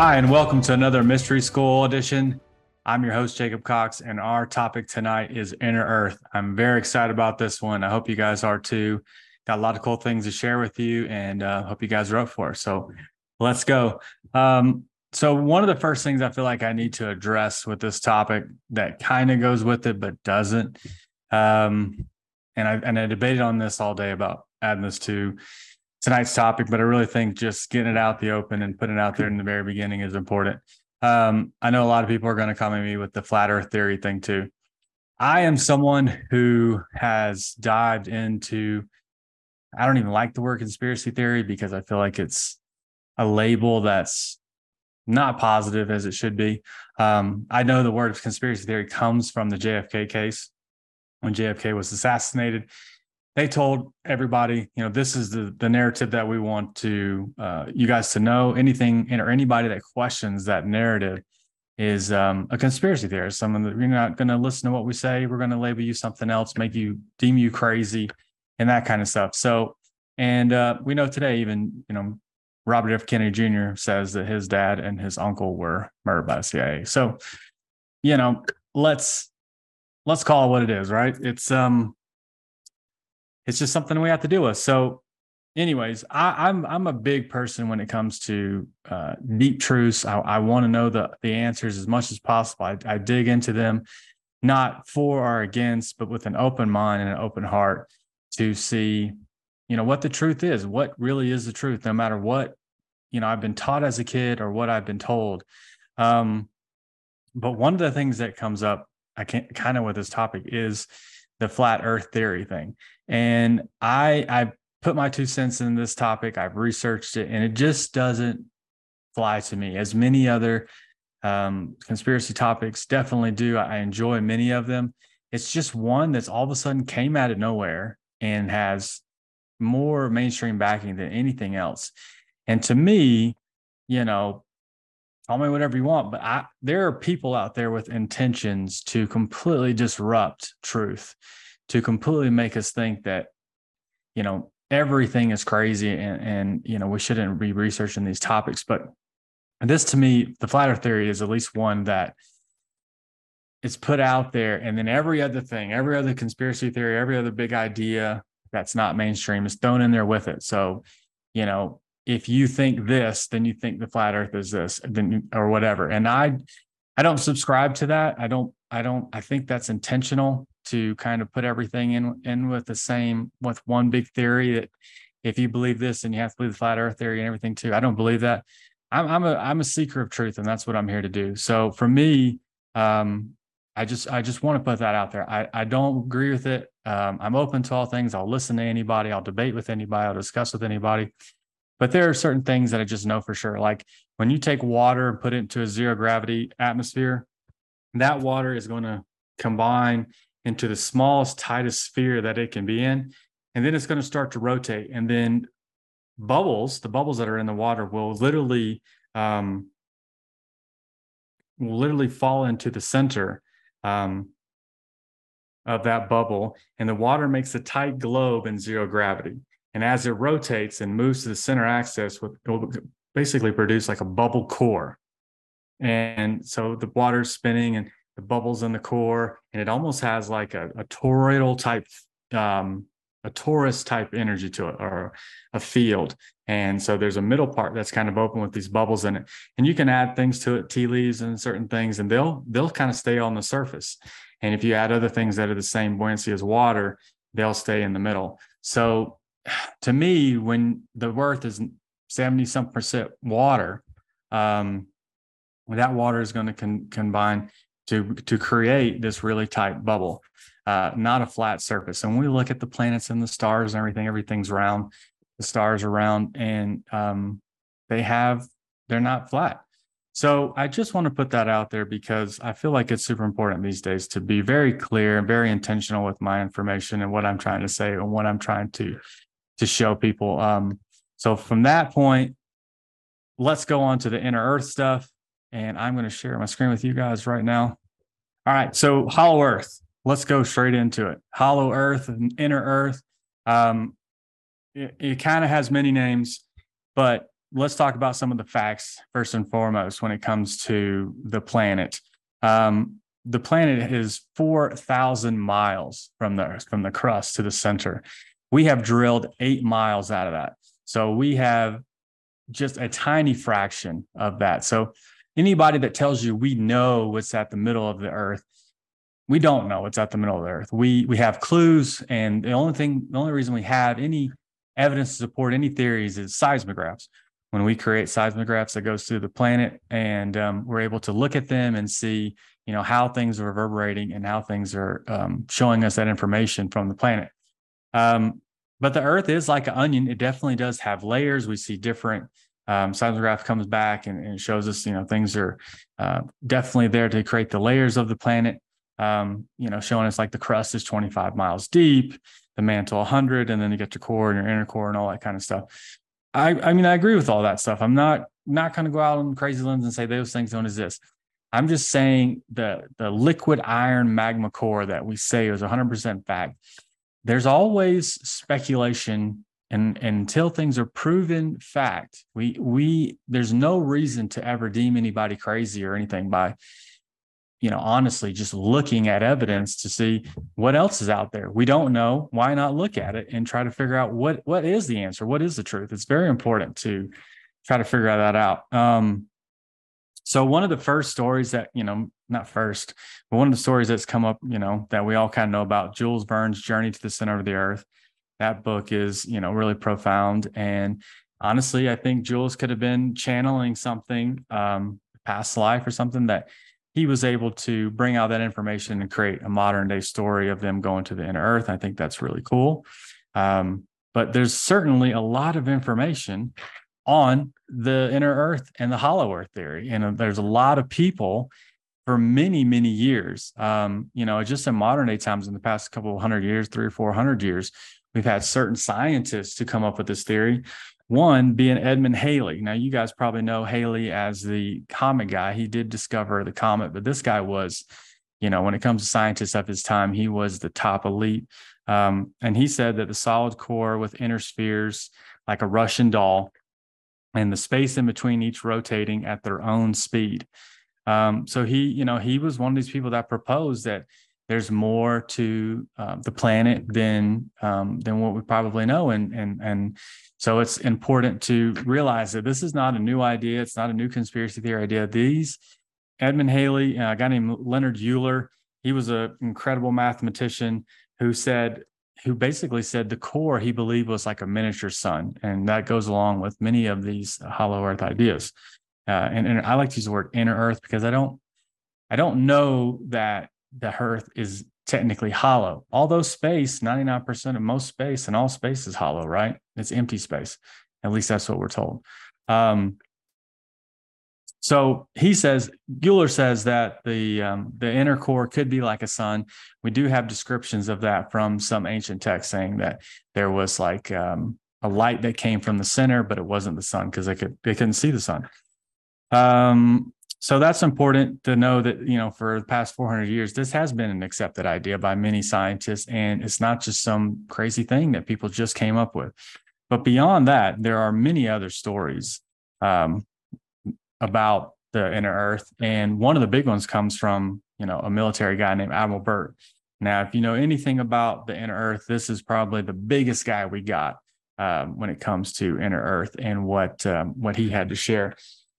Hi, and welcome to another Mystery School edition. I'm your host, Jacob Cox, and our topic tonight is Inner Earth. I'm very excited about this one. I hope you guys are too. Got a lot of cool things to share with you, and uh, hope you guys are up for it. So let's go. Um, so, one of the first things I feel like I need to address with this topic that kind of goes with it, but doesn't. Um, and I and I debated on this all day about adding this to tonight's topic, but I really think just getting it out the open and putting it out there in the very beginning is important. Um, I know a lot of people are going to come at me with the flat earth theory thing too. I am someone who has dived into, I don't even like the word conspiracy theory because I feel like it's a label that's not positive as it should be. Um, I know the word conspiracy theory comes from the JFK case when JFK was assassinated they told everybody, you know, this is the the narrative that we want to uh, you guys to know. Anything or anybody that questions that narrative is um, a conspiracy theorist. Someone that you're not going to listen to what we say. We're going to label you something else, make you deem you crazy, and that kind of stuff. So, and uh, we know today, even you know, Robert F. Kennedy Jr. says that his dad and his uncle were murdered by the CIA. So, you know, let's let's call it what it is, right? It's um it's just something we have to deal with. So, anyways, I, am I'm, I'm a big person when it comes to uh, deep truths. I, I want to know the the answers as much as possible. I, I dig into them, not for or against, but with an open mind and an open heart to see, you know, what the truth is. What really is the truth, no matter what you know I've been taught as a kid or what I've been told. Um, but one of the things that comes up, I can't kind of with this topic is the flat earth theory thing. And I I put my two cents in this topic. I've researched it and it just doesn't fly to me as many other um, conspiracy topics definitely do. I enjoy many of them. It's just one that's all of a sudden came out of nowhere and has more mainstream backing than anything else. And to me, you know, call me whatever you want, but I, there are people out there with intentions to completely disrupt truth, to completely make us think that, you know, everything is crazy and, and you know, we shouldn't be researching these topics. But this to me, the flat earth theory is at least one that it's put out there. And then every other thing, every other conspiracy theory, every other big idea that's not mainstream is thrown in there with it. So, you know, if you think this, then you think the flat earth is this, then or whatever. And I I don't subscribe to that. I don't I don't I think that's intentional to kind of put everything in in with the same with one big theory that if you believe this and you have to believe the flat earth theory and everything too. I don't believe that. I'm I'm a I'm a seeker of truth and that's what I'm here to do. So for me, um, I just I just want to put that out there. I, I don't agree with it. Um, I'm open to all things. I'll listen to anybody. I'll debate with anybody. I'll discuss with anybody. But there are certain things that I just know for sure. Like when you take water and put it into a zero gravity atmosphere, that water is going to combine into the smallest, tightest sphere that it can be in. And then it's going to start to rotate. And then bubbles, the bubbles that are in the water, will literally um, will literally fall into the center um, of that bubble, and the water makes a tight globe in zero gravity. And as it rotates and moves to the center axis, it will basically produce like a bubble core. And so the water's spinning and the bubbles in the core, and it almost has like a, a toroidal type, um, a torus type energy to it or a field. And so there's a middle part that's kind of open with these bubbles in it. And you can add things to it, tea leaves and certain things, and they'll they'll kind of stay on the surface. And if you add other things that are the same buoyancy as water, they'll stay in the middle. So to me, when the earth is 70 some percent water, um, that water is going to con- combine to, to create this really tight bubble, uh, not a flat surface. And when we look at the planets and the stars and everything, everything's round, the stars are round, and um, they have, they're not flat. So I just want to put that out there because I feel like it's super important these days to be very clear and very intentional with my information and what I'm trying to say and what I'm trying to to show people. Um, so from that point, let's go on to the inner earth stuff. And I'm going to share my screen with you guys right now. All right. So hollow earth, let's go straight into it. Hollow earth and inner earth. Um, it, it kind of has many names, but let's talk about some of the facts first and foremost when it comes to the planet. Um, the planet is 4,000 miles from the from the crust to the center. We have drilled eight miles out of that. So we have just a tiny fraction of that. So anybody that tells you we know what's at the middle of the earth, we don't know what's at the middle of the earth. We we have clues, and the only thing, the only reason we have any evidence to support any theories is seismographs. When we create seismographs that goes through the planet, and um, we're able to look at them and see, you know, how things are reverberating and how things are um, showing us that information from the planet. Um, but the Earth is like an onion; it definitely does have layers. We see different um, seismograph comes back and, and, shows us, you know, things are uh, definitely there to create the layers of the planet. Um, you know, showing us like the crust is 25 miles deep, the mantle 100, and then you get your core and your inner core and all that kind of stuff. I, I mean, I agree with all that stuff. I'm not not going to go out on crazy limbs and say those things don't exist. I'm just saying the the liquid iron magma core that we say is 100% fact. There's always speculation and, and until things are proven fact we we there's no reason to ever deem anybody crazy or anything by you know honestly just looking at evidence to see what else is out there. We don't know. Why not look at it and try to figure out what what is the answer? What is the truth? It's very important to try to figure that out. Um so one of the first stories that you know not first but one of the stories that's come up you know that we all kind of know about jules verne's journey to the center of the earth. That book is you know really profound and honestly i think jules could have been channeling something um past life or something that he was able to bring out that information and create a modern day story of them going to the inner earth. I think that's really cool. Um, but there's certainly a lot of information on the inner earth and the hollow earth theory and uh, there's a lot of people for many many years um, you know just in modern day times in the past couple hundred years three or four hundred years We've had certain scientists to come up with this theory. One being Edmund Halley. Now, you guys probably know Halley as the comet guy. He did discover the comet, but this guy was, you know, when it comes to scientists of his time, he was the top elite. Um, and he said that the solid core with inner spheres, like a Russian doll, and the space in between each rotating at their own speed. Um, so he, you know, he was one of these people that proposed that there's more to uh, the planet than um, than what we probably know, and and and so it's important to realize that this is not a new idea. It's not a new conspiracy theory idea. These Edmund Halley, uh, a guy named Leonhard Euler, he was an incredible mathematician who said who basically said the core he believed was like a miniature sun, and that goes along with many of these hollow Earth ideas. Uh, and, and I like to use the word inner Earth because I don't I don't know that the earth is technically hollow. Although space, 99% of most space and all space is hollow, right? It's empty space. At least that's what we're told. Um, so he says, Euler says that the um, the inner core could be like a sun. We do have descriptions of that from some ancient texts saying that there was like um, a light that came from the center, but it wasn't the sun because they could they couldn't see the sun. Um, so that's important to know that, you know, for the past 400 years, this has been an accepted idea by many scientists. And it's not just some crazy thing that people just came up with. But beyond that, there are many other stories um, about the inner earth. And one of the big ones comes from, you know, a military guy named Admiral Byrd. Now, if you know anything about the inner earth, this is probably the biggest guy we got um, when it comes to inner earth and what um, what he had to share.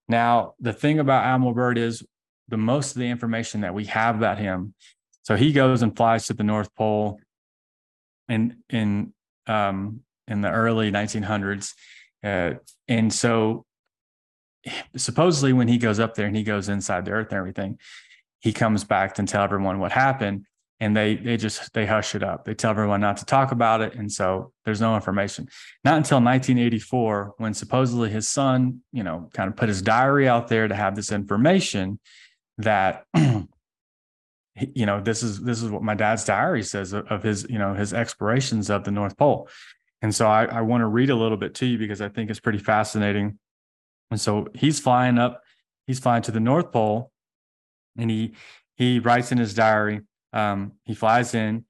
Now, the thing about Admiral Byrd is the most of the information that we have about him. So he goes and flies to the North Pole in in um, in the early 1900s, uh, and so supposedly when he goes up there and he goes inside the Earth and everything, he comes back and tell everyone what happened and they they just they hush it up. They tell everyone not to talk about it, and so there's no information. Not until 1984, when supposedly his son, you know, kind of put his diary out there to have this information that. you know this is this is what my dad's diary says of his you know his explorations of the north pole and so i, I want to read a little bit to you because i think it's pretty fascinating and so he's flying up he's flying to the north pole and he he writes in his diary um, he flies in,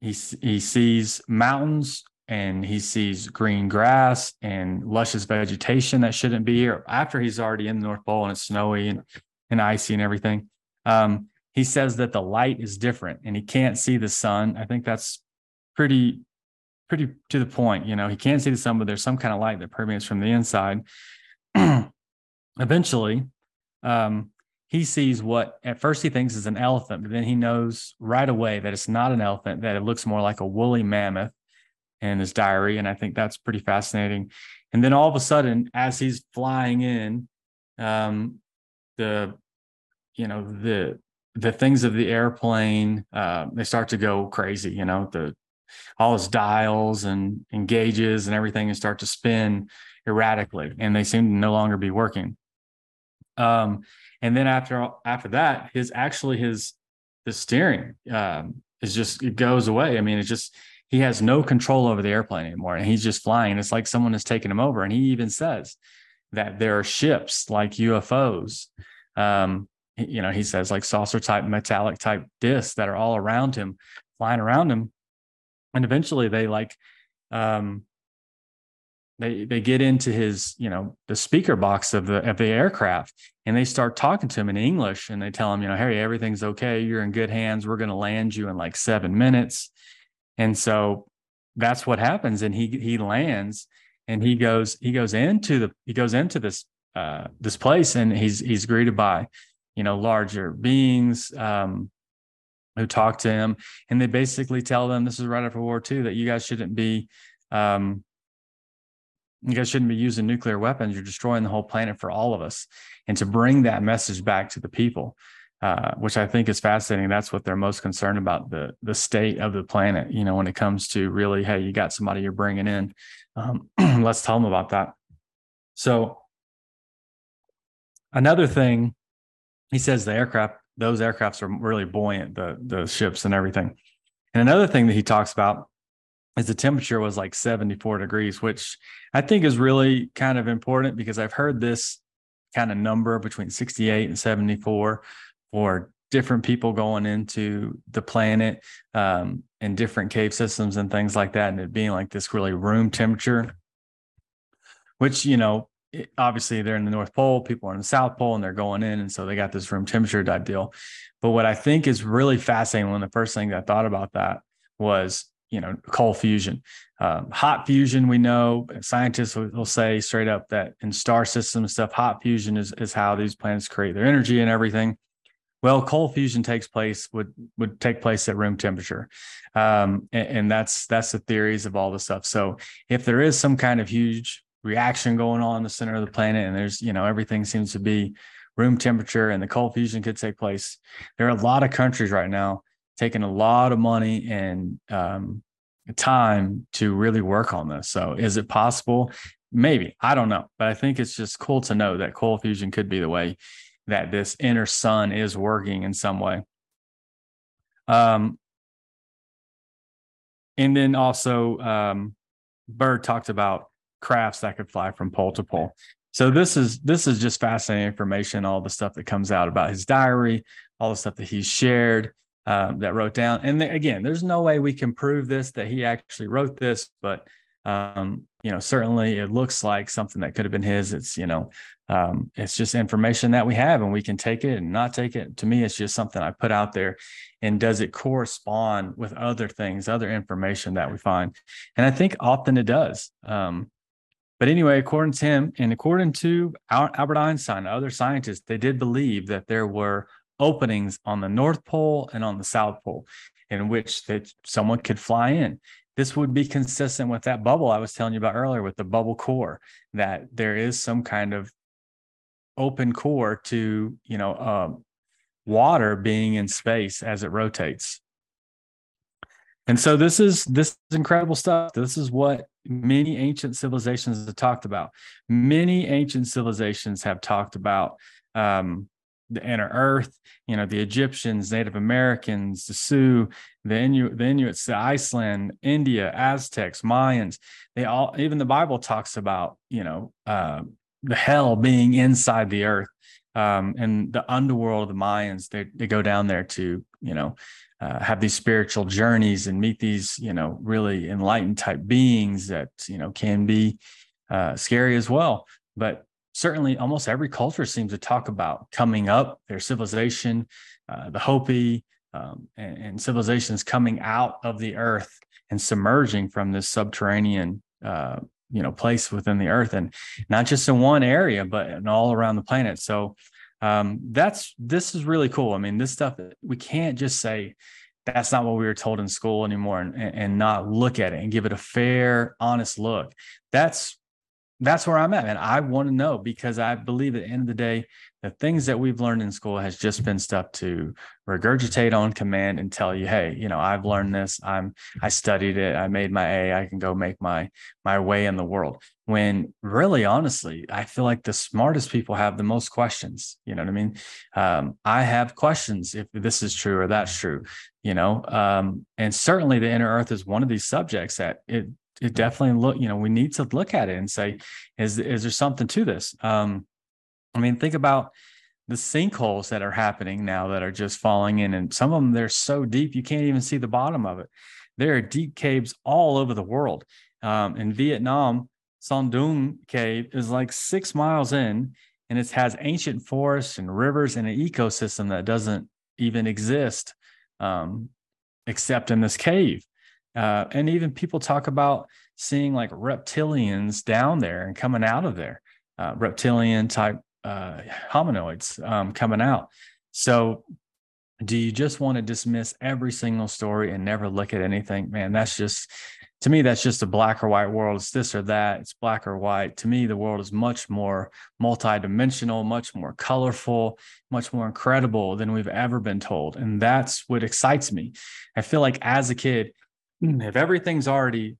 he he sees mountains and he sees green grass and luscious vegetation that shouldn't be here after he's already in the North Pole and it's snowy and, and icy and everything. Um, he says that the light is different and he can't see the sun. I think that's pretty pretty to the point. You know, he can't see the sun, but there's some kind of light that permeates from the inside. Eventually, um, he sees what at first he thinks is an elephant, but then he knows right away that it's not an elephant, that it looks more like a woolly mammoth in his diary. And I think that's pretty fascinating. And then all of a sudden, as he's flying in, um, the you know the the things of the airplane uh, they start to go crazy you know the all his dials and, and gauges and everything and start to spin erratically and they seem to no longer be working um, and then after after that his actually his the steering um, is just it goes away. I mean it's just he has no control over the airplane anymore and he's just flying. It's like someone has taken him over and he even says that there are ships like ufos um, you know he says like saucer type metallic type discs that are all around him flying around him. And eventually they like um, they they get into his you know the speaker box of the of the aircraft and they start talking to him in english and they tell him you know harry everything's okay. You're in good hands. We're going to land you in like seven minutes. And so that's what happens and he he lands and he goes he goes into the he goes into this uh this place and he's he's greeted by you know larger beings um who talk to him and they basically tell them this is right after war ii that you guys shouldn't be um you guys shouldn't be using nuclear weapons. You're destroying the whole planet for all of us. And to bring that message back to the people, uh, which I think is fascinating. That's what they're most concerned about the the state of the planet. You know, when it comes to really, hey, you got somebody you're bringing in. Um, let's tell them about that. So another thing, he says the aircraft, those aircrafts are really buoyant, the the ships and everything. And another thing that he talks about is the temperature was like 74 degrees, which I think is really kind of important because I've heard this kind of number between 68 and 74 for different people going into the planet um, and different cave systems and things like that, and it being like this really room temperature, which, you know, obviously they're in the North Pole, people are in the South Pole, and they're going in. And so they got this room temperature type deal. But what I think is really fascinating, one of the first things I thought about that was you know cold fusion. Um, hot fusion we know scientists will, say straight up that in star system stuff hot fusion is, is how these planets create their energy and everything. Well cold fusion takes place would would take place at room temperature. Um, and, and that's that's the theories of all the stuff. So if there is some kind of huge reaction going on in the center of the planet and there's you know everything seems to be room temperature and the cold fusion could take place there are a lot of countries right now taking a lot of money and um, time to really work on this. So, is it possible? Maybe I don't know, but I think it's just cool to know that cold fusion could be the way that this inner sun is working in some way. Um, and then also, um, Byrd talked about crafts that could fly from pole to pole. So this is this is just fascinating information. All the stuff that comes out about his diary, all the stuff that he's shared um, that wrote down. And th- again, there's no way we can prove this that he actually wrote this, but um, you know, certainly it looks like something that could have been his. It's you know, um, it's just information that we have, and we can take it and not take it. To me, it's just something I put out there. And does it correspond with other things, other information that we find? And I think often it does. Um, but anyway, according to him, and according to Albert Einstein other scientists, they did believe that there were openings on the North Pole and on the South Pole in which that someone could fly in. This would be consistent with that bubble I was telling you about earlier with the bubble core, that there is some kind of open core to, you know, um, water being in space as it rotates. And so this is this is incredible stuff. This is what many ancient civilizations have talked about. Many ancient civilizations have talked about um, the inner earth, you know, the Egyptians, Native Americans, the Sioux, the, Inu- the Inuits, the Iceland, India, Aztecs, Mayans, they all, even the Bible talks about, you know, uh, the hell being inside the earth. um, and the underworld of the Mayans. They they go down there to you know uh, have these spiritual journeys and meet these you know really enlightened type beings that you know can be uh, scary as well. But certainly, almost every culture seems to talk about coming up, their civilization, uh, the Hopi, um, and, and, civilizations coming out of the earth and submerging from this subterranean uh, you know place within the earth and not just in one area but in all around the planet. So um, that's this is really cool. I mean this stuff we can't just say that's not what we were told in school anymore and, and not look at it and give it a fair honest look. That's that's where i'm at and i want to know because i believe at the end of the day the things that we've learned in school has just been stuff to regurgitate on command and tell you hey you know i've learned this. I'm i studied it. I made my a. I can go make my my way in the world. When really honestly i feel like the smartest people have the most questions you know what i mean? Um, i have questions if this is true or that's true you know? Um, and certainly the inner earth is one of these subjects that it it definitely look you know we need to look at it and say is is there something to this um, I mean, think about the sinkholes that are happening now that are just falling in, and some of them they're so deep you can't even see the bottom of it. There are deep caves all over the world. Um, in Vietnam, Son Doong Cave is like six miles in, and it has ancient forests and rivers and an ecosystem that doesn't even exist um, except in this cave. Uh, and even people talk about seeing like reptilians down there and coming out of there, uh, reptilian type uh, hominoids um, coming out. So, do you just want to dismiss every single story and never look at anything? Man, that's just to me, that's just a black or white world. It's this or that. It's black or white. To me, the world is much more multidimensional, much more colorful, much more incredible than we've ever been told. And that's what excites me. I feel like as a kid, Hmm, if everything's already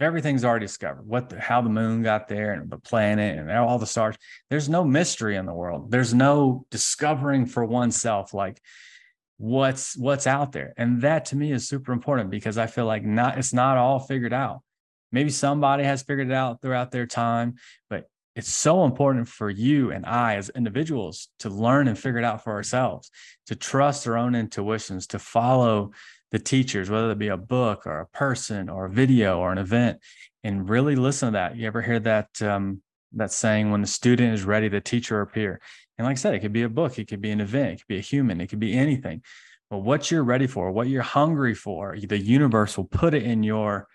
everything's already discovered what the, how the moon got there and the planet and all the stars there's no mystery in the world. There's no discovering for oneself like what's what's out there. And that to me is super important because i feel like not it's not all figured out. Maybe somebody has figured it out throughout their time but it's so important for you and I as individuals to learn and figure it out for ourselves, to trust our own intuitions, to follow the teachers, whether it be a book or a person or a video or an event, and really listen to that. You ever hear that um, that saying, "When the student is ready, the teacher appear." And like I said, it could be a book, it could be an event, it could be a human, it could be anything. But what you're ready for, what you're hungry for, the universe will put it in your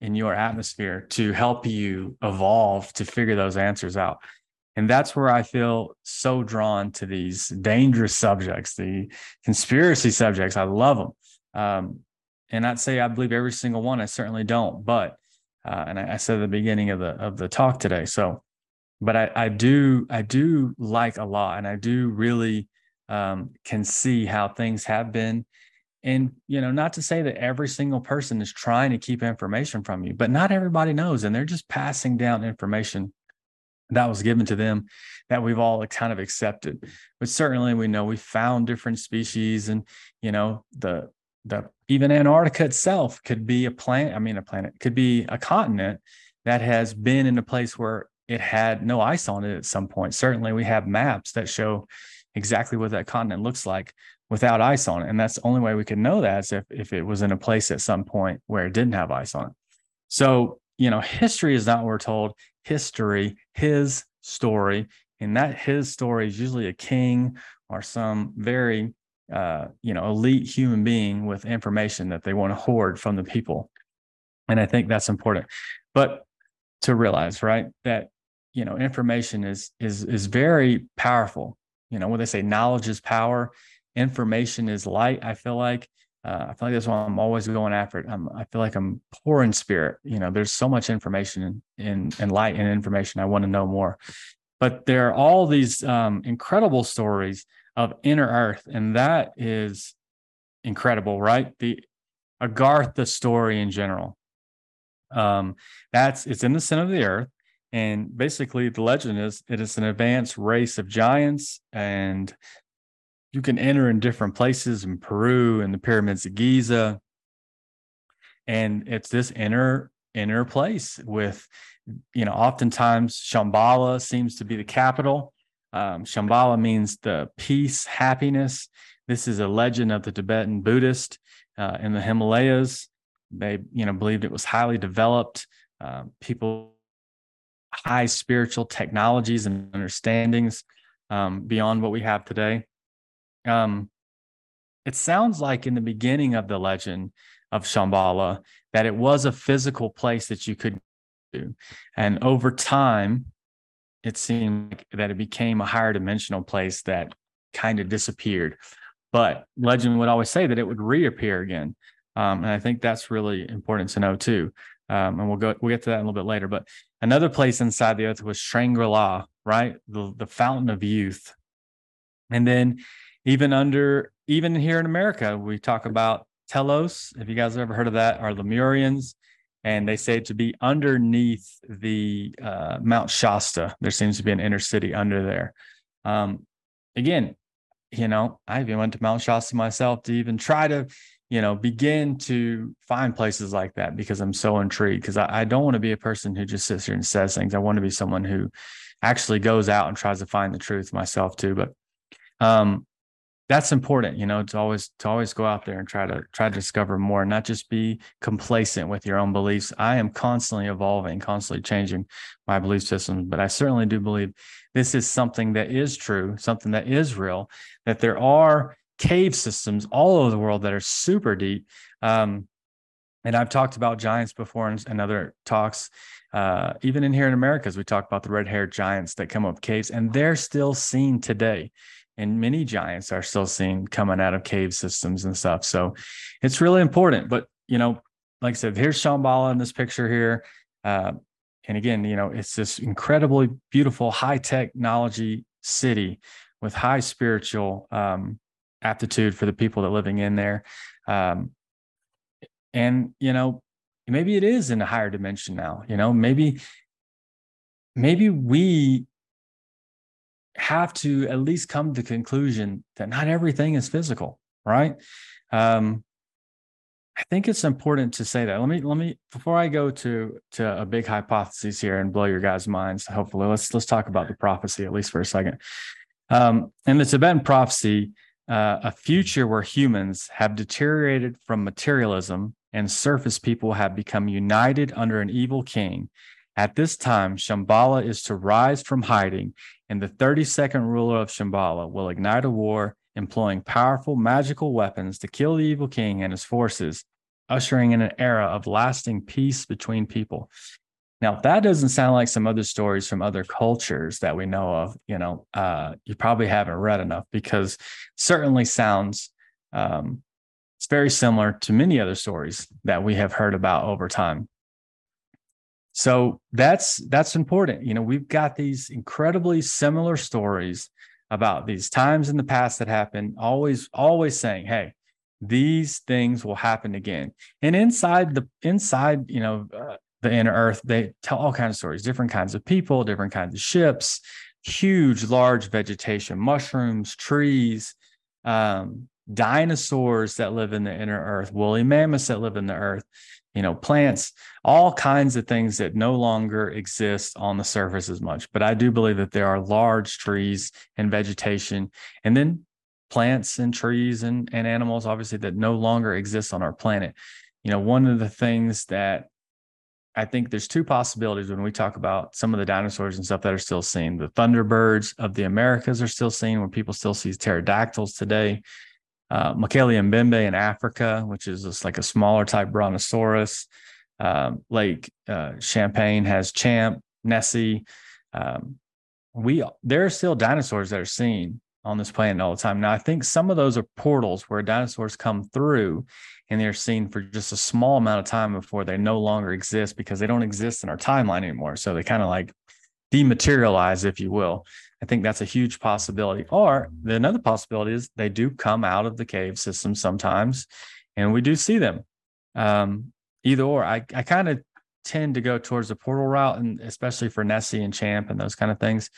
in your atmosphere to help you evolve to figure those answers out. And that's where I feel so drawn to these dangerous subjects, the conspiracy subjects. I love them. Um, and I'd say I believe every single one. I certainly don't. But uh, and I, I, said at the beginning of the of the talk today. So, but I, I do I do like a lot, and I do really um, can see how things have been. And you know, not to say that every single person is trying to keep information from you, but not everybody knows, and they're just passing down information that was given to them that we've all kind of accepted but certainly we know we found different species and you know the the even Antarctica itself could be a planet. I mean, a planet could be a continent that has been in a place where it had no ice on it at some point. Certainly, we have maps that show exactly what that continent looks like without ice on it, and that's the only way we could know that is if if it was in a place at some point where it didn't have ice on it. So, you know, history is not what we're told. History, his story, and that his story is usually a king or some very uh, you know, elite human being with information that they want to hoard from the people. And I think that's important. But to realize, right, that you know, information is is is very powerful. You know, when they say knowledge is power, information is light. I feel like uh, I feel like that's why I'm always going after it. I'm, I feel like I'm poor in spirit. You know, there's so much information in, in, light and information. I want to know more. But there are all these um, incredible stories of inner earth and that is incredible right? The agartha story in general. Um that's it's in the center of the earth and basically the legend is it is an advanced race of giants and you can enter in different places in peru and the pyramids of giza. And it's this inner inner place with you know oftentimes shambhala seems to be the capital Um, Shambhala means the peace, happiness. This is a legend of the Tibetan Buddhist uh, in the Himalayas. They, you know, believed it was highly developed. Uh, people, high spiritual technologies and understandings um, beyond what we have today. Um, it sounds like in the beginning of the legend of Shambhala that it was a physical place that you could do, and over time, it seemed that it became a higher dimensional place that kind of disappeared. But legend would always say that it would reappear again. Um, and I think that's really important to know too. Um, and we'll go we'll get to that a little bit later. But another place inside the earth was Shangri-La, right? The the fountain of youth. And then even under even here in America, we talk about Telos. If you guys have ever heard of that, are Lemurians and they say to be underneath the uh, Mount Shasta. There seems to be an inner city under there. Um, again, you know, I even went to Mount Shasta myself to even try to, you know, begin to find places like that because I'm so intrigued. Because I, I don't want to be a person who just sits here and says things. I want to be someone who actually goes out and tries to find the truth myself too. But um, that's important you know to always to always go out there and try to try to discover more not just be complacent with your own beliefs. I am constantly evolving constantly changing my belief systems but i certainly do believe this is something that is true something that is real that there are cave systems all over the world that are super deep. Um, and i've talked about giants before in, in other talks uh, even in here in america as we talk about the red-haired giants that come up caves and they're still seen today and many giants are still seen coming out of cave systems and stuff. So it's really important. But you know, like I said, here's Shambhala in this picture here. Uh, and again, you know, it's this incredibly beautiful high technology city with high spiritual um, aptitude for the people that are living in there. Um, and you know, maybe it is in a higher dimension now. You know, maybe maybe we have to at least come to the conclusion that not everything is physical, right? Um, I think it's important to say that. Let me let me before I go to to a big hypothesis here and blow your guys' minds. Hopefully, let's let's talk about the prophecy at least for a second. Um, in the Tibetan prophecy, uh, a future where humans have deteriorated from materialism and surface people have become united under an evil king. At this time, Shambhala is to rise from hiding and the 32nd ruler of Shambhala will ignite a war, employing powerful magical weapons to kill the evil king and his forces, ushering in an era of lasting peace between people. Now, that doesn't sound like some other stories from other cultures that we know of. You know, uh, you probably haven't read enough because certainly sounds um, it's very similar to many other stories that we have heard about over time. So that's that's important. You know, we've got these incredibly similar stories about these times in the past that happened, always always saying, "Hey, these things will happen again." And inside the inside, you know, uh, the inner earth, they tell all kinds of stories, different kinds of people, different kinds of ships, huge large vegetation, mushrooms, trees, um, dinosaurs that live in the inner earth, woolly mammoths that live in the earth you know, plants, all kinds of things that no longer exist on the surface as much. But I do believe that there are large trees and vegetation, and then plants and trees and, and animals, obviously, that no longer exist on our planet. You know, one of the things that I think there's two possibilities when we talk about some of the dinosaurs and stuff that are still seen. The thunderbirds of the Americas are still seen, when people still see pterodactyls today uh, Mokele-mbembe in Africa, which is just like a smaller type brontosaurus. Um, Lake uh, Champlain has Champ, Nessie. Um, we there are still dinosaurs that are seen on this planet all the time. Now, I think some of those are portals where dinosaurs come through and they're seen for just a small amount of time before they no longer exist because they don't exist in our timeline anymore. So they kind of like dematerialize, if you will. I think that's a huge possibility. Or another possibility is they do come out of the cave system sometimes, and we do see them. Um, either or, I, I kind of tend to go towards the portal route, and especially for Nessie and Champ and those kind of things.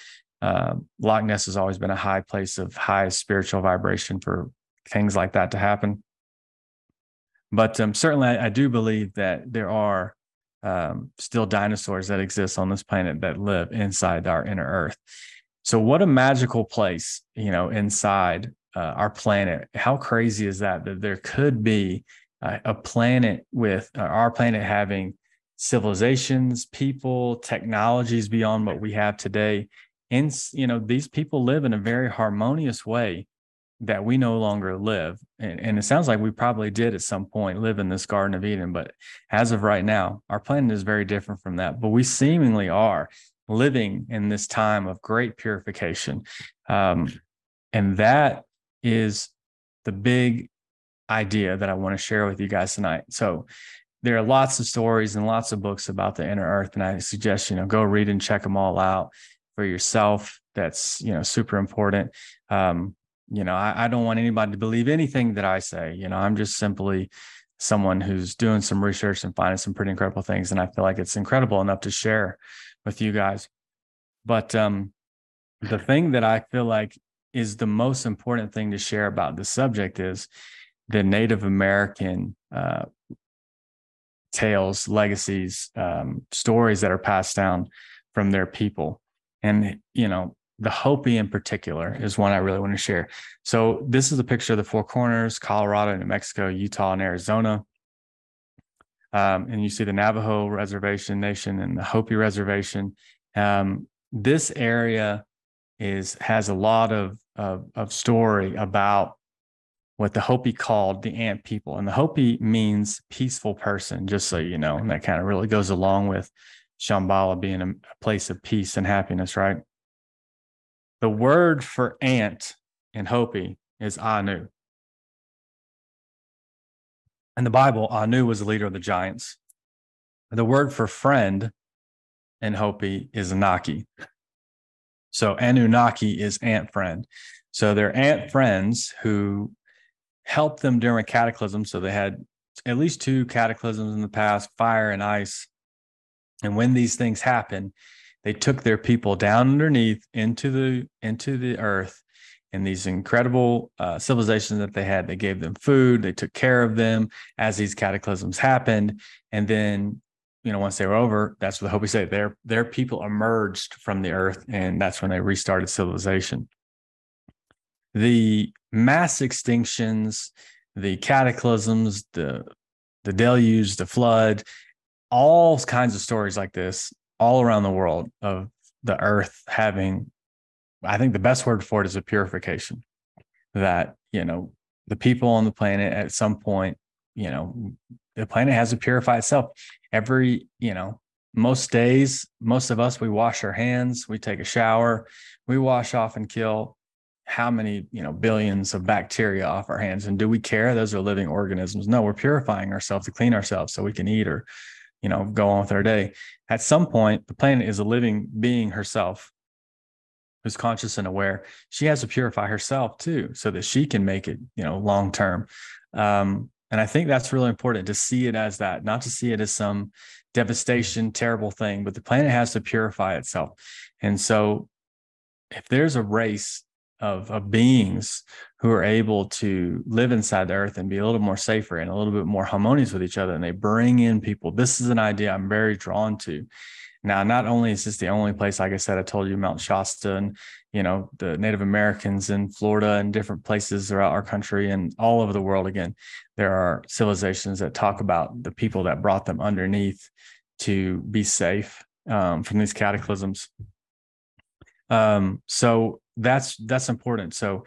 Uh, Loch Ness has always been a high place of high spiritual vibration for things like that to happen. But um, certainly, I, I, do believe that there are um, still dinosaurs that exist on this planet that live inside our inner Earth. So, what a magical place, you know, inside uh, our planet. How crazy is that? That there could be uh, a planet with uh, our planet having civilizations, people, technologies beyond what we have today. And, you know, these people live in a very harmonious way that we no longer live. And, and, it sounds like we probably did at some point live in this Garden of Eden. But as of right now, our planet is very different from that. But we seemingly are living in this time of great purification. Um, and that is the big idea that I want to share with you guys tonight. So, there are lots of stories and lots of books about the inner earth and i suggest you know go read and check them all out for yourself that's you know super important um, you know I, I don't want anybody to believe anything that i say you know i'm just simply someone who's doing some research and finding some pretty incredible things and i feel like it's incredible enough to share with you guys but um the thing that i feel like is the most important thing to share about the subject is the native american uh, tales legacies um, stories that are passed down from their people and you know the Hopi in particular is one I really want to share. So this is a picture of the Four Corners, Colorado, New Mexico, Utah, and Arizona. Um, and you see the Navajo Reservation Nation and the Hopi Reservation. Um, this area is has a lot of, of, of story about what the Hopi called the ant people, and the Hopi means peaceful person. Just so you know, and that kind of really goes along with Shambhala being a, a place of peace and happiness, right? The word for ant in Hopi is Anu. In the Bible, Anu was the leader of the giants. The word for friend in Hopi is Naki. So Anunnaki is ant friend. So they're ant friends who helped them during cataclysm. So they had at least two cataclysms in the past, fire and ice. And when these things happen, they took their people down underneath into the into the earth and these incredible uh, civilizations that they had. They gave them food they took care of them as these cataclysms happened. And then you know once they were over that's what the hopi say their their people emerged from the earth and that's when they restarted civilization. The mass extinctions the cataclysms the the deluge the flood all kinds of stories like this all around the world of the earth having i think the best word for it is a purification. That you know the people on the planet at some point you know the planet has to purify itself. Every you know most days most of us we wash our hands we take a shower we wash off and kill how many you know billions of bacteria off our hands. And do we care? Those are living organisms. No we're purifying ourselves to clean ourselves so we can eat or you know, go on with our day. At some point, the planet is a living being herself who's conscious and aware. She has to purify herself too, so that she can make it, you know, long term. Um, and I think that's really important to see it as that, not to see it as some devastation, terrible thing, but the planet has to purify itself. And so if there's a race of, of beings who are able to live inside the earth and be a little more safer and a little bit more harmonious with each other. And they bring in people. This is an idea I'm very drawn to. Now, not only is this the only place, like I said, I told you Mount Shasta and, you know, the Native Americans in Florida and different places throughout our country and all over the world. Again, there are civilizations that talk about the people that brought them underneath to be safe um, from these cataclysms. Um, so that's that's important. So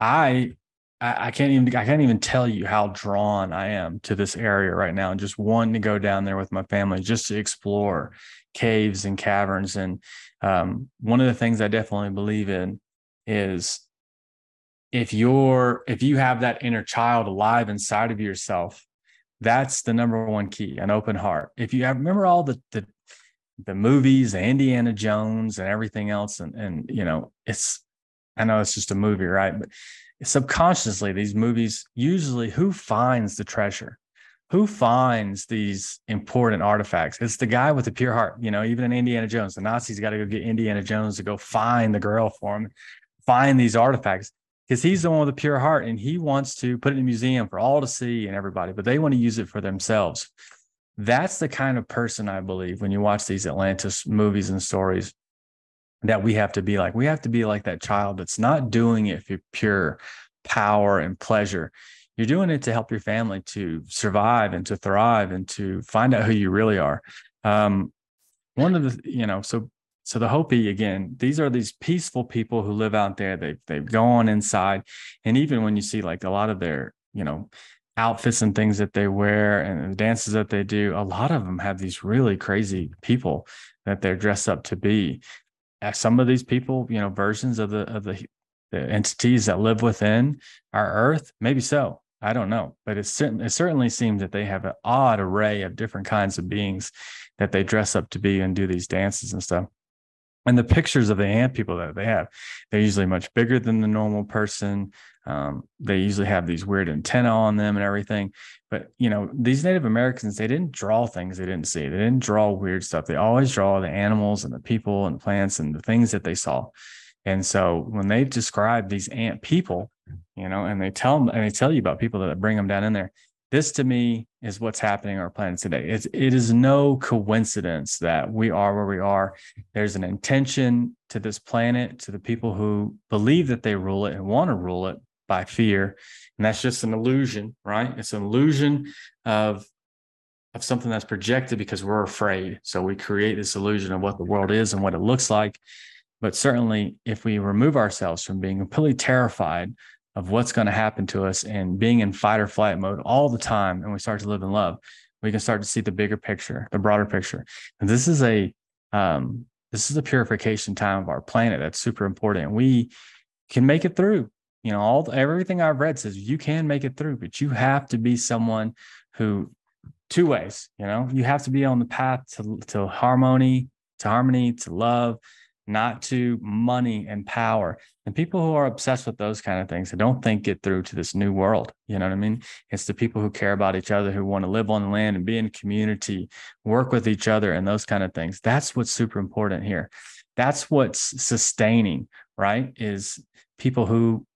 I I, can't even I can't even tell you how drawn I am to this area right now and just wanting to go down there with my family just to explore caves and caverns. And um, one of the things I definitely believe in is if you're if you have that inner child alive inside of yourself, that's the number one key, an open heart. If you have remember all the the the movies, Indiana Jones and everything else, and and you know, it's I know it's just a movie, right? But subconsciously, these movies usually who finds the treasure? Who finds these important artifacts? It's the guy with the pure heart. You know, even in Indiana Jones, the Nazis got to go get Indiana Jones to go find the girl for him, find these artifacts because he's the one with the pure heart and he wants to put it in a museum for all to see and everybody, but they want to use it for themselves. That's the kind of person I believe when you watch these Atlantis movies and stories that we have to be like. We have to be like that child that's not doing it for pure power and pleasure. You're doing it to help your family to survive and to thrive and to find out who you really are. Um, one of the, you know, so so the Hopi again, these are these peaceful people who live out there. They've they've gone inside, and even when you see like a lot of their, you know, outfits and things that they wear and the dances that they do, a lot of them have these really crazy people that they're dressed up to be. Uh, some of these people, you know, versions of the of the the entities that live within our earth? Maybe so. I don't know, but it, it certainly seems that they have an odd array of different kinds of beings that they dress up to be and do these dances and stuff. And the pictures of the ant people that they have, they're usually much bigger than the normal person. Um, they usually have these weird antenna on them and everything. But you know, these Native Americans, they didn't draw things they didn't see. They didn't draw weird stuff. They always draw the animals and the people and plants and the things that they saw. And so when they describe these ant people, you know, and they tell them and they tell you about people that bring them down in there, this to me is what's happening on our planet today. It's, it is no coincidence that we are where we are. There's an intention to this planet, to the people who believe that they rule it and want to rule it by fear. And that's just an illusion, right? It's an illusion of of something that's projected because we're afraid. So we create this illusion of what the world is and what it looks like. But certainly, if we remove ourselves from being completely terrified of what's going to happen to us and being in fight or flight mode all the time, and we start to live in love, we can start to see the bigger picture, the broader picture. And this is a um, this is a purification time of our planet that's super important. We can make it through. You know, all everything I've read says you can make it through, but you have to be someone who two ways. You know, you have to be on the path to to harmony, to harmony, to love, not to money and power. And people who are obsessed with those kind of things, don't think get through to this new world. You know what I mean? It's the people who care about each other, who want to live on the land and be in community, work with each other, and those kind of things. That's what's super important here. That's what's sustaining, right? Is people who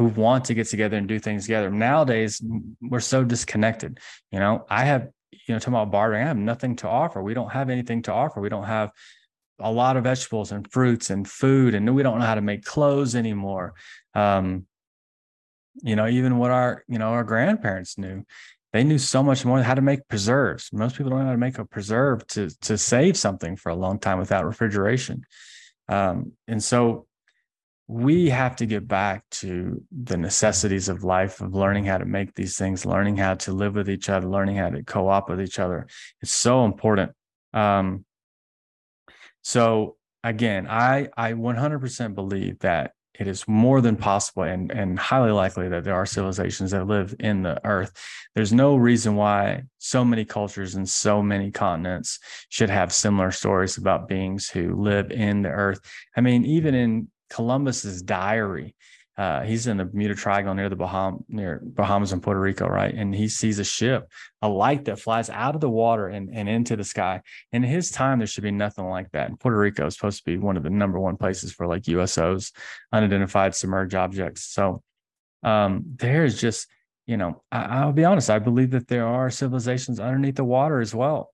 who want to get together and do things together. Nowadays, we're so disconnected. You know, I have, you know, talking about bartering, I have nothing to offer. We don't have anything to offer. We don't have a lot of vegetables and fruits and food, and we don't know how to make clothes anymore. Um, you know, even what our you know our grandparents knew, they knew so much more how to make preserves. Most people don't know how to make a preserve to to save something for a long time without refrigeration. Um, and so we have to get back to the necessities of life of learning how to make these things learning how to live with each other learning how to co-op with each other it's so important um, so again, I I 100% believe that it is more than possible and, and highly likely that there are civilizations that live in the earth. There's no reason why so many cultures and so many continents should have similar stories about beings who live in the earth. I mean, even in Columbus's diary, uh, he's in the Bermuda Triangle near the Baham near Bahamas and Puerto Rico, right? And he sees a ship, a light that flies out of the water and, and into the sky. In his time, there should be nothing like that. And Puerto Rico is supposed to be one of the number one places for like USOs, unidentified submerged objects. So um, there's just, you know, I, I'll be honest, I believe that there are civilizations underneath the water as well.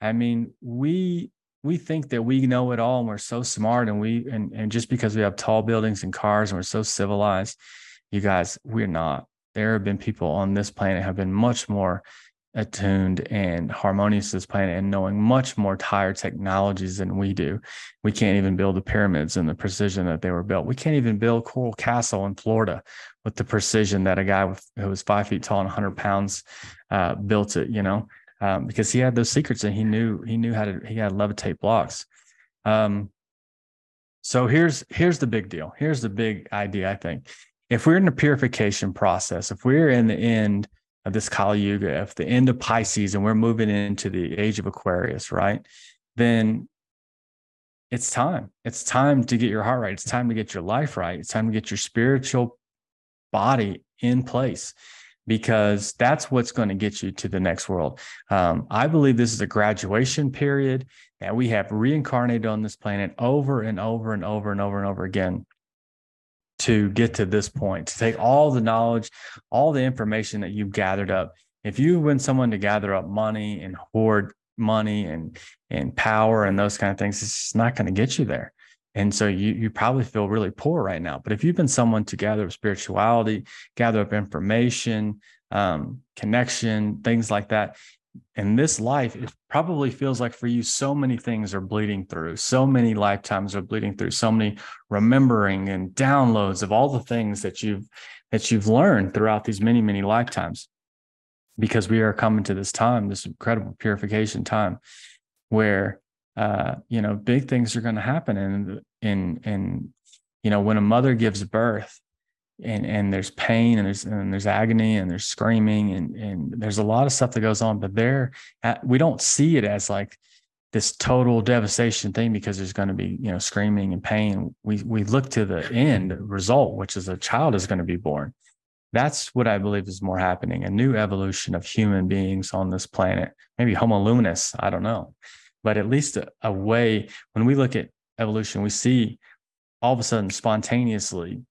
I mean, we we think that we know it all and we're so smart and we and, and just because we have tall buildings and cars and we're so civilized you guys we're not. There have been people on this planet have been much more attuned and harmonious to this planet and knowing much more higher technologies than we do. We can't even build the pyramids and the precision that they were built. We can't even build coral castle in florida with the precision that a guy with, who was five feet tall and 100 pounds uh, built it you know um, because he had those secrets and he knew he knew how to he had levitate blocks. Um, so here's here's the big deal. Here's the big idea. I think if we're in the purification process, if we're in the end of this Kali Yuga, if the end of Pisces, and we're moving into the age of Aquarius, right? Then it's time. It's time to get your heart right. It's time to get your life right. It's time to get your spiritual body in place because that's what's going to get you to the next world. Um, I believe this is a graduation period that we have reincarnated on this planet over and over and over and over and over again to get to this point, to take all the knowledge, all the information that you've gathered up. If you win someone to gather up money and hoard money and and power and those kind of things, it's not going to get you there. And so you you probably feel really poor right now. But if you've been someone to gather up spirituality, gather up information, um, connection, things like that, in this life, it probably feels like for you, so many things are bleeding through, so many lifetimes are bleeding through, so many remembering and downloads of all the things that you've that you've learned throughout these many, many lifetimes. Because we are coming to this time, this incredible purification time, where uh, you know, big things are going to happen. And in in you know, when a mother gives birth, and and there's pain and there's and there's agony and there's screaming and and there's a lot of stuff that goes on but there we don't see it as like this total devastation thing because there's going to be you know screaming and pain we we look to the end result which is a child is going to be born that's what i believe is more happening a new evolution of human beings on this planet maybe homo luminous i don't know but at least a, a way when we look at evolution we see all of a sudden spontaneously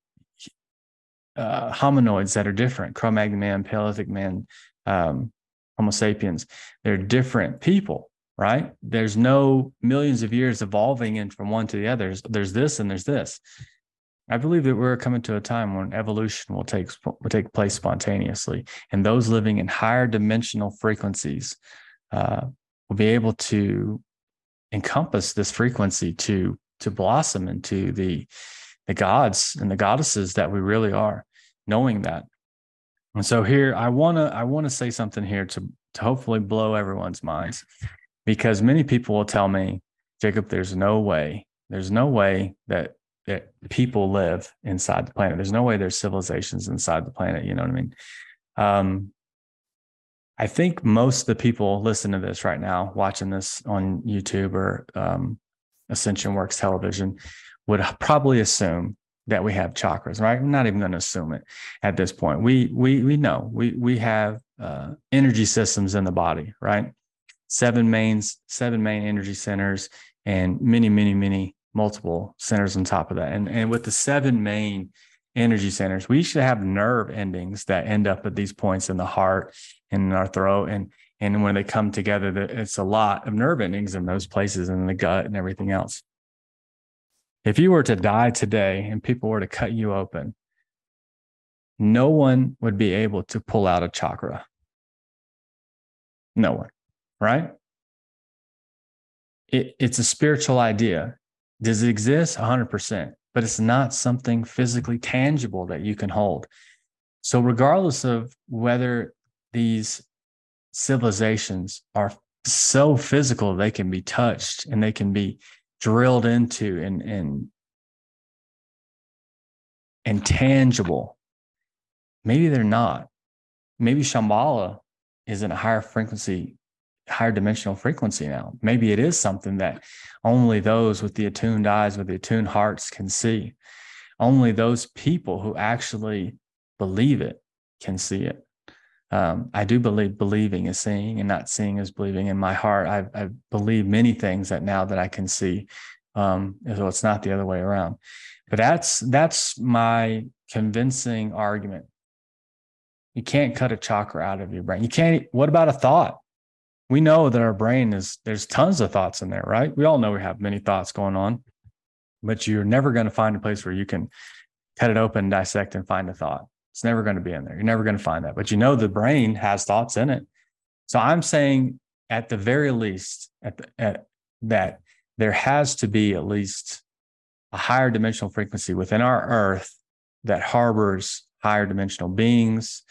uh, hominoids that are different Cro-Magnon man, Paleolithic man, um, Homo sapiens. They're different people, right? There's no millions of years evolving in from one to the others. There's this and there's this. I believe that we're coming to a time when evolution will take will take place spontaneously, and those living in higher dimensional frequencies uh, will be able to encompass this frequency to to blossom into the the gods and the goddesses that we really are knowing that. And so here I want to I want to say something here to to hopefully blow everyone's minds because many people will tell me, Jacob, there's no way. There's no way that that people live inside the planet. There's no way there's civilizations inside the planet, you know what I mean? Um I think most of the people listening to this right now, watching this on YouTube or um, Ascension Works television, would probably assume that we have chakras, right? I'm not even going to assume it at this point. We we we know we we have uh, energy systems in the body, right? Seven mains, seven main energy centers, and many, many, many multiple centers on top of that. And and with the seven main energy centers, we should have nerve endings that end up at these points in the heart and in our throat, and and when they come together, it's a lot of nerve endings in those places and in the gut and everything else. If you were to die today and people were to cut you open, no one would be able to pull out a chakra. No one, right? It, it's a spiritual idea. Does it exist? 100%, but it's not something physically tangible that you can hold. So, regardless of whether these civilizations are so physical, they can be touched and they can be drilled into and and and tangible. Maybe they're not. Maybe Shambhala is in a higher frequency, higher dimensional frequency now. Maybe it is something that only those with the attuned eyes, with the attuned hearts can see. Only those people who actually believe it can see it um, I do believe believing is seeing and not seeing is believing. In my heart, I, I believe many things that now that I can see. Um, so it's not the other way around. But that's that's my convincing argument. You can't cut a chakra out of your brain. You can't. What about a thought? We know that our brain is there's tons of thoughts in there, right? We all know we have many thoughts going on, but you're never going to find a place where you can cut it open, dissect, and find a thought. It's never going to be in there. You're never going to find that. But you know the brain has thoughts in it. So I'm saying at the very least at, the, at that there has to be at least a higher dimensional frequency within our earth that harbors higher dimensional beings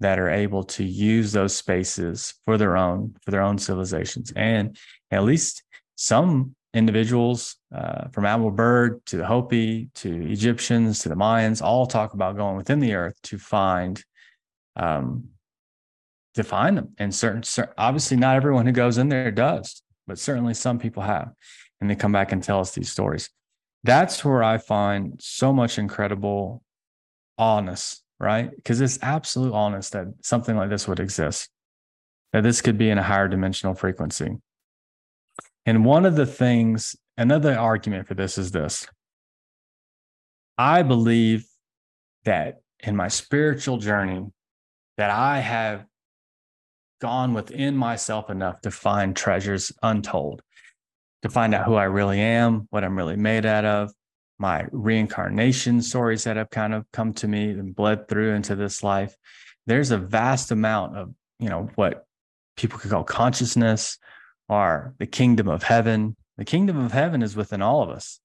that are able to use those spaces for their own for their own civilizations and at least some individuals uh, from Byrd to the Hopi to Egyptians to the Mayans all talk about going within the earth to find um, to find them. And certain, certain, obviously, not everyone who goes in there does, but certainly some people have, and they come back and tell us these stories. That's where I find so much incredible honest, right? Because it's absolute honest that something like this would exist, that this could be in a higher dimensional frequency. And one of the things, another argument for this is this I believe that in my spiritual journey, that I have gone within myself enough to find treasures untold. to find out who I really am, what I'm really made out of, my reincarnation stories that have kind of come to me and bled through into this life. There's a vast amount of, you know, what people could call consciousness or the kingdom of heaven. The kingdom of heaven is within all of us.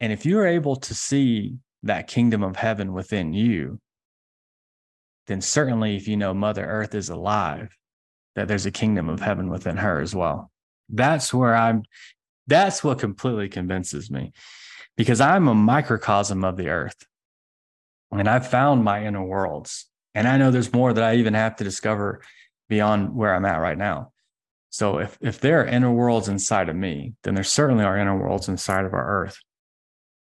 And if you're able to see that kingdom of heaven within you, then certainly if you know Mother Earth is alive, that there's a kingdom of heaven within her as well. That's where I'm, that's what completely convinces me because I'm a microcosm of the earth. And I've found my inner worlds. And I know there's more that I even have to discover beyond where I'm at right now. So if if there are inner worlds inside of me, then there certainly are inner worlds inside of our earth.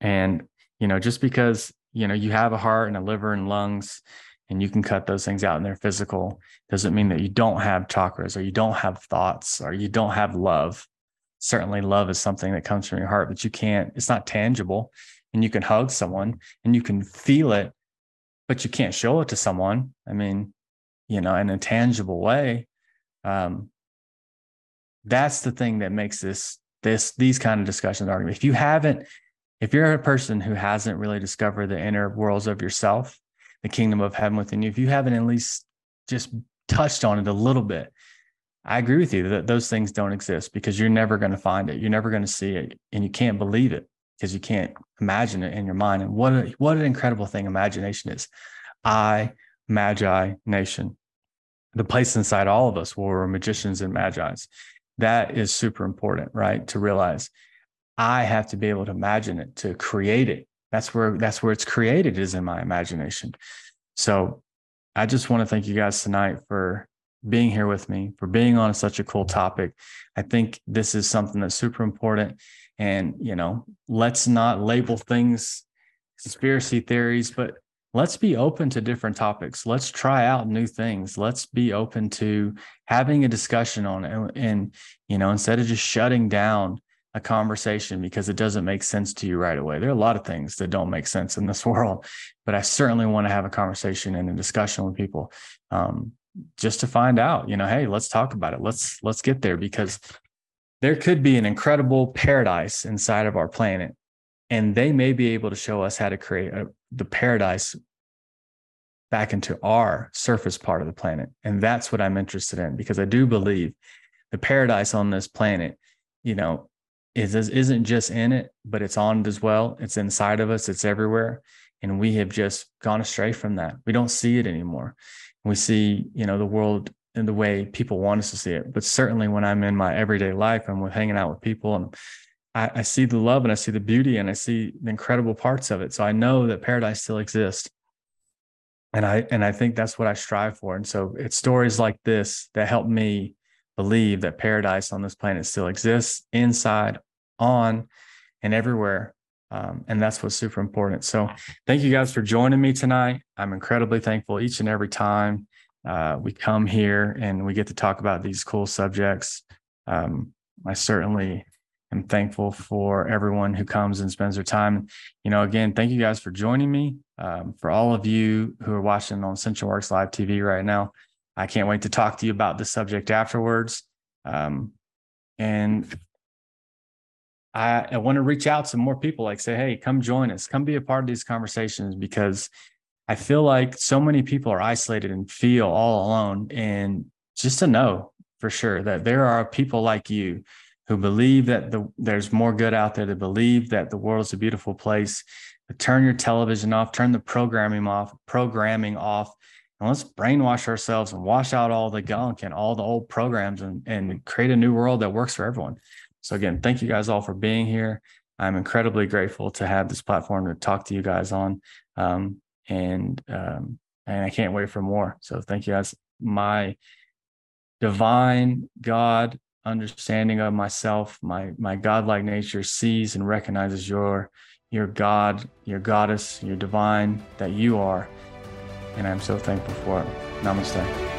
And you know, just because you know you have a heart and a liver and lungs and you can cut those things out and they're physical doesn't mean that you don't have chakras or you don't have thoughts or you don't have love. Certainly love is something that comes from your heart but you can't it's not tangible. And you can hug someone and you can feel it but you can't show it to someone. I mean you know in a tangible way um that's the thing that makes this this these kind of discussions argument if you haven't if you're a person who hasn't really discovered the inner worlds of yourself the kingdom of heaven within you, if you haven't at least just touched on it a little bit, I agree with you that those things don't exist because you're never going to find it. You're never going to see it and you can't believe it because you can't imagine it in your mind. And what, a, what an incredible thing imagination is. I, Magi Nation, the place inside all of us where we're magicians and magi's. That is super important, right? To realize I have to be able to imagine it, to create it, that's where that's where it's created is in my imagination. So i just want to thank you guys tonight for being here with me for being on such a cool topic. I think this is something that's super important and you know let's not label things conspiracy theories but let's be open to different topics let's try out new things let's be open to having a discussion on it and, and you know instead of just shutting down a conversation because it doesn't make sense to you right away. There are a lot of things that don't make sense in this world, but I certainly want to have a conversation and a discussion with people um, just to find out, you know, hey, let's talk about it. Let's let's get there because there could be an incredible paradise inside of our planet, and they may be able to show us how to create a, the paradise back into our surface part of the planet, and that's what I'm interested in because I do believe the paradise on this planet, you know, is isn't just in it, but it's on it as well. It's inside of us. It's everywhere, and we have just gone astray from that. We don't see it anymore. We see, you know, the world in the way people want us to see it. But certainly, when I'm in my everyday life, I'm hanging out with people, and I, I see the love and I see the beauty and I see the incredible parts of it. So I know that paradise still exists and i and i think that's what i strive for and so it's stories like this that help me believe that paradise on this planet still exists inside, on, and everywhere. Um, and that's what's super important. So, thank you guys for joining me tonight. I'm incredibly thankful each and every time uh, we come here and we get to talk about these cool subjects. Um, I certainly am thankful for everyone who comes and spends their time. You know, again, thank you guys for joining me. Um, for all of you who are watching on Ascension Works Live TV right now, I can't wait to talk to you about the subject afterwards. Um, and I, I want to reach out to more people, like say, hey, come join us, come be a part of these conversations because I feel like so many people are isolated and feel all alone. And just to know for sure that there are people like you who believe that the, there's more good out there, to believe that the world is a beautiful place. Turn your television off, turn the programming off, programming off, and let's brainwash ourselves and wash out all the gunk and all the old programs and, and create a new world that works for everyone. So again, thank you guys all for being here. I'm incredibly grateful to have this platform to talk to you guys on. Um, and um, and I can't wait for more. So thank you guys. My divine God understanding of myself, my my godlike nature sees and recognizes your your God, your goddess, your divine that you are and I'm so thankful for it. Namaste.